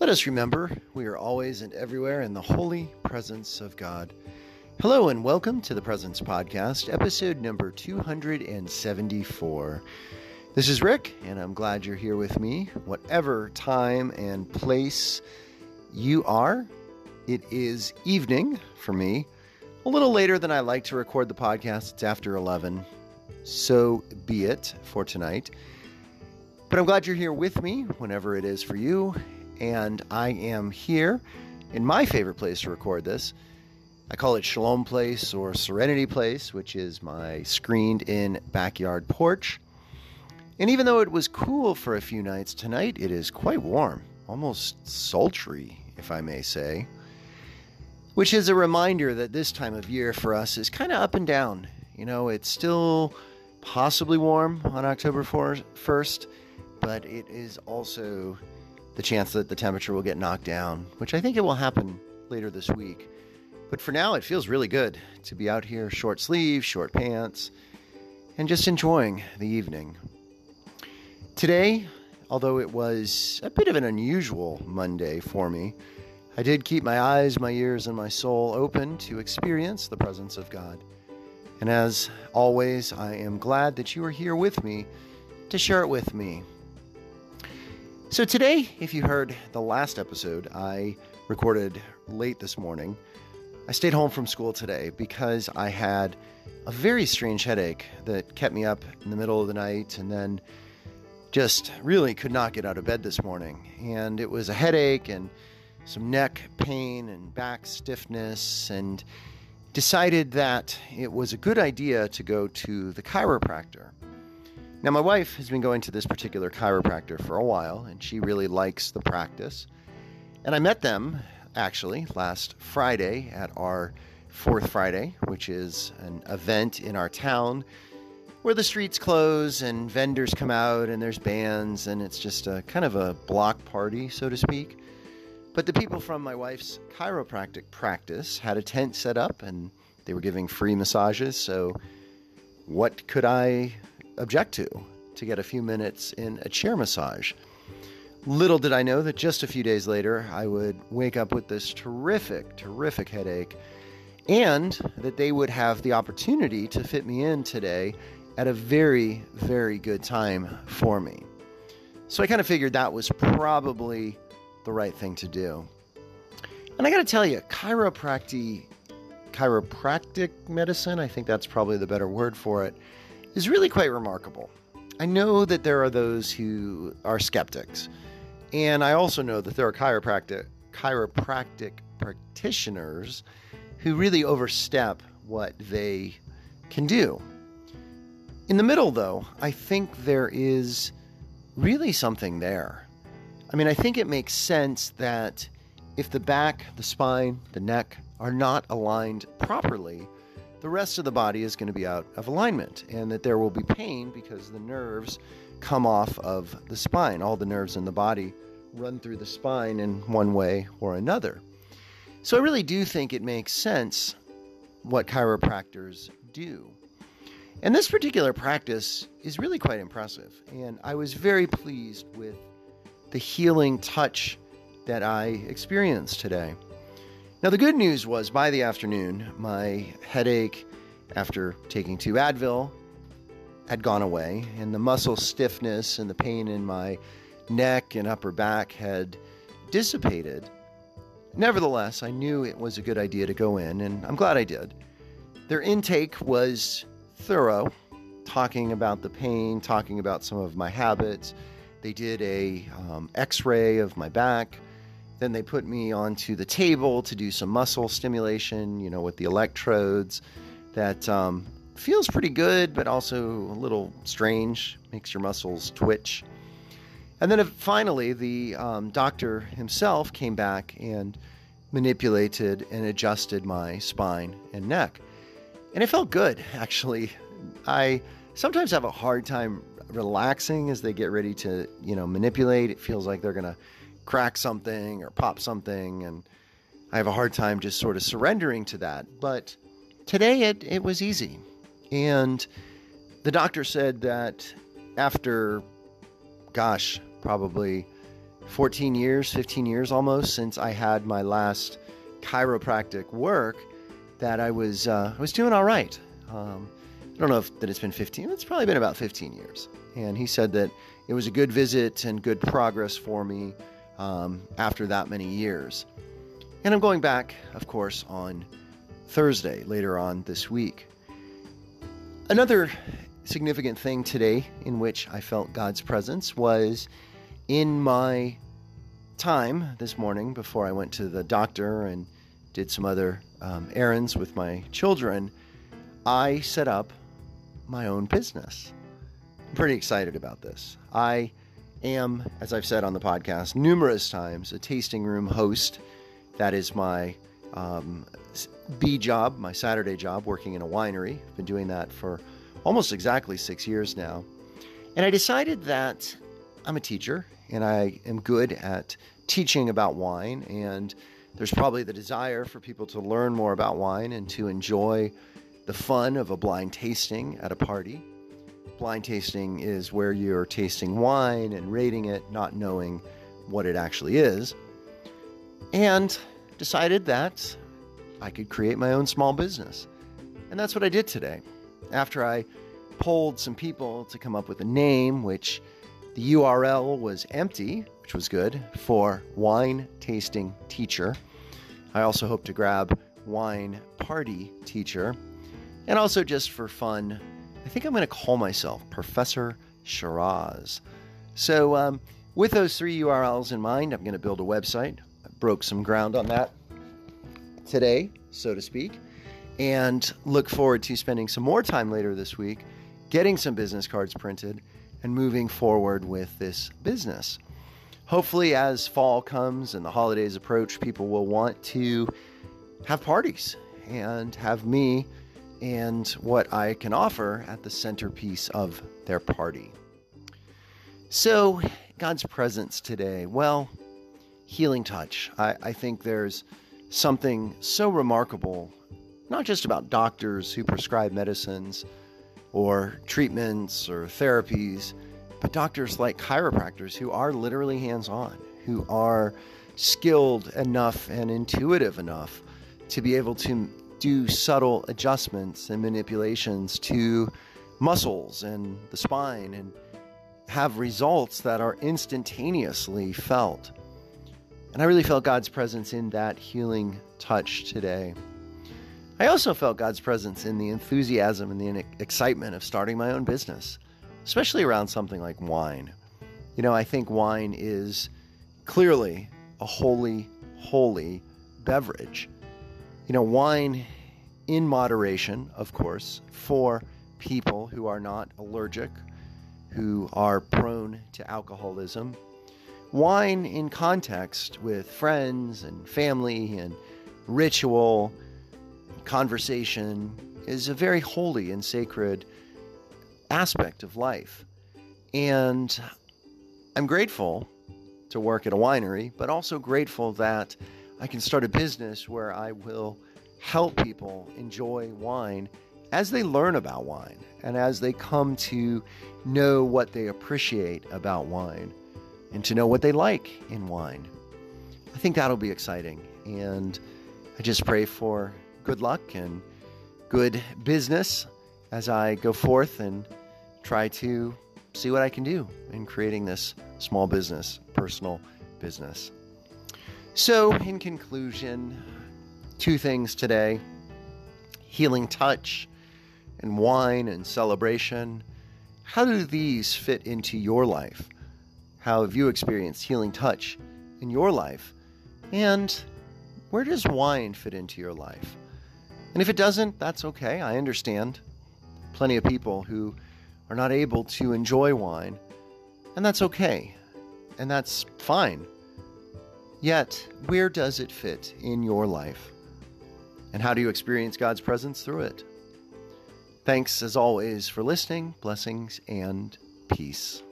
Let us remember we are always and everywhere in the holy presence of God. Hello and welcome to the Presence Podcast, episode number 274. This is Rick, and I'm glad you're here with me. Whatever time and place you are, it is evening for me. A little later than I like to record the podcast, it's after 11. So be it for tonight. But I'm glad you're here with me whenever it is for you. And I am here in my favorite place to record this. I call it Shalom Place or Serenity Place, which is my screened in backyard porch. And even though it was cool for a few nights, tonight it is quite warm, almost sultry, if I may say. Which is a reminder that this time of year for us is kind of up and down. You know, it's still possibly warm on October 1st, but it is also the chance that the temperature will get knocked down, which I think it will happen later this week. But for now, it feels really good to be out here, short sleeves, short pants, and just enjoying the evening. Today, although it was a bit of an unusual Monday for me, I did keep my eyes, my ears, and my soul open to experience the presence of God. And as always, I am glad that you are here with me to share it with me. So, today, if you heard the last episode I recorded late this morning, I stayed home from school today because I had a very strange headache that kept me up in the middle of the night and then just really could not get out of bed this morning. And it was a headache and some neck pain and back stiffness, and decided that it was a good idea to go to the chiropractor. Now, my wife has been going to this particular chiropractor for a while, and she really likes the practice. And I met them actually last Friday at our Fourth Friday, which is an event in our town where the streets close and vendors come out and there's bands, and it's just a kind of a block party, so to speak. But the people from my wife's chiropractic practice had a tent set up and they were giving free massages. So, what could I object to to get a few minutes in a chair massage. Little did I know that just a few days later, I would wake up with this terrific, terrific headache, and that they would have the opportunity to fit me in today at a very, very good time for me. So I kind of figured that was probably the right thing to do. And I got to tell you, chiropractic, chiropractic medicine, I think that's probably the better word for it, is really quite remarkable. I know that there are those who are skeptics, and I also know that there are chiropractic chiropractic practitioners who really overstep what they can do. In the middle, though, I think there is really something there. I mean, I think it makes sense that if the back, the spine, the neck are not aligned properly, the rest of the body is going to be out of alignment and that there will be pain because the nerves come off of the spine. All the nerves in the body run through the spine in one way or another. So I really do think it makes sense what chiropractors do. And this particular practice is really quite impressive. And I was very pleased with the healing touch that I experienced today. Now, the good news was by the afternoon, my headache after taking two Advil had gone away, and the muscle stiffness and the pain in my neck and upper back had dissipated. Nevertheless, I knew it was a good idea to go in, and I'm glad I did. Their intake was thorough, talking about the pain, talking about some of my habits. They did a um, X-ray of my back then they put me onto the table to do some muscle stimulation, you know, with the electrodes. That um, feels pretty good, but also a little strange, makes your muscles twitch. And then finally, the um, doctor himself came back and manipulated and adjusted my spine and neck. And it felt good, actually. I sometimes have a hard time relaxing as they get ready to, you know, manipulate. It feels like they're going to crack something or pop something. And I have a hard time just sort of surrendering to that. But today it, it was easy. And the doctor said that after, gosh, probably 14 years, 15 years almost since I had my last chiropractic work that I was uh, I was doing all right. Um, I don't know if that it's been 15. It's probably been about 15 years. And he said that it was a good visit and good progress for me um, after that many years. And I'm going back, of course, on Thursday later on this week. Another significant thing today in which I felt God's presence was in my time this morning before I went to the doctor and did some other um, errands with my children. I set up my own business. I'm pretty excited about this. I am, as I've said on the podcast numerous times, a tasting room host. That is my um, B job, my Saturday job, working in a winery. I've been doing that for almost exactly six years now. And I decided that I'm a teacher and I am good at teaching about wine. And there's probably the desire for people to learn more about wine and to enjoy the fun of a blind tasting at a party. Blind tasting is where you're tasting wine and rating it, not knowing what it actually is. And decided that I could create my own small business. And that's what I did today. After I polled some people to come up with a name, which the URL was empty, which was good, for wine tasting teacher. I also hope to grab wine party teacher. And also, just for fun, I think I'm going to call myself Professor Shiraz. So, um, with those three URLs in mind, I'm going to build a website. I broke some ground on that today, so to speak, and look forward to spending some more time later this week getting some business cards printed and moving forward with this business. Hopefully, as fall comes and the holidays approach, people will want to have parties and have me and what I can offer at the centerpiece of their party. So, God's presence today, well, healing touch. I, I think there's something so remarkable, not just about doctors who prescribe medicines or treatments or therapies, but doctors like chiropractors who are literally hands on, who are skilled enough and intuitive enough to be able to do subtle adjustments and manipulations to muscles and the spine and have results that are instantaneously felt. And I really felt God's presence in that healing touch today. I also felt God's presence in the enthusiasm and the excitement of starting my own business, especially around something like wine. You know, I think wine is clearly a holy, holy beverage. You know, wine in moderation, of course, for people who are not allergic, who are prone to alcoholism, wine in context with friends and family and ritual, conversation is a very holy and sacred aspect of life. And I'm grateful to work at a winery, but also grateful that I can start a business where I will help people enjoy wine as they learn about wine and as they come to know what they appreciate about wine and to know what they like in wine. I think that'll be exciting. And I just pray for good luck and good business as I go forth and try to see what I can do in creating this small business, personal business. So, in conclusion, two things today healing touch and wine and celebration. How do these fit into your life? How have you experienced healing touch in your life? And where does wine fit into your life? And if it doesn't, that's okay. I understand. Plenty of people who are not able to enjoy wine, and that's okay. And that's fine. Yet, where does it fit in your life? And how do you experience God's presence through it? Thanks, as always, for listening. Blessings and peace.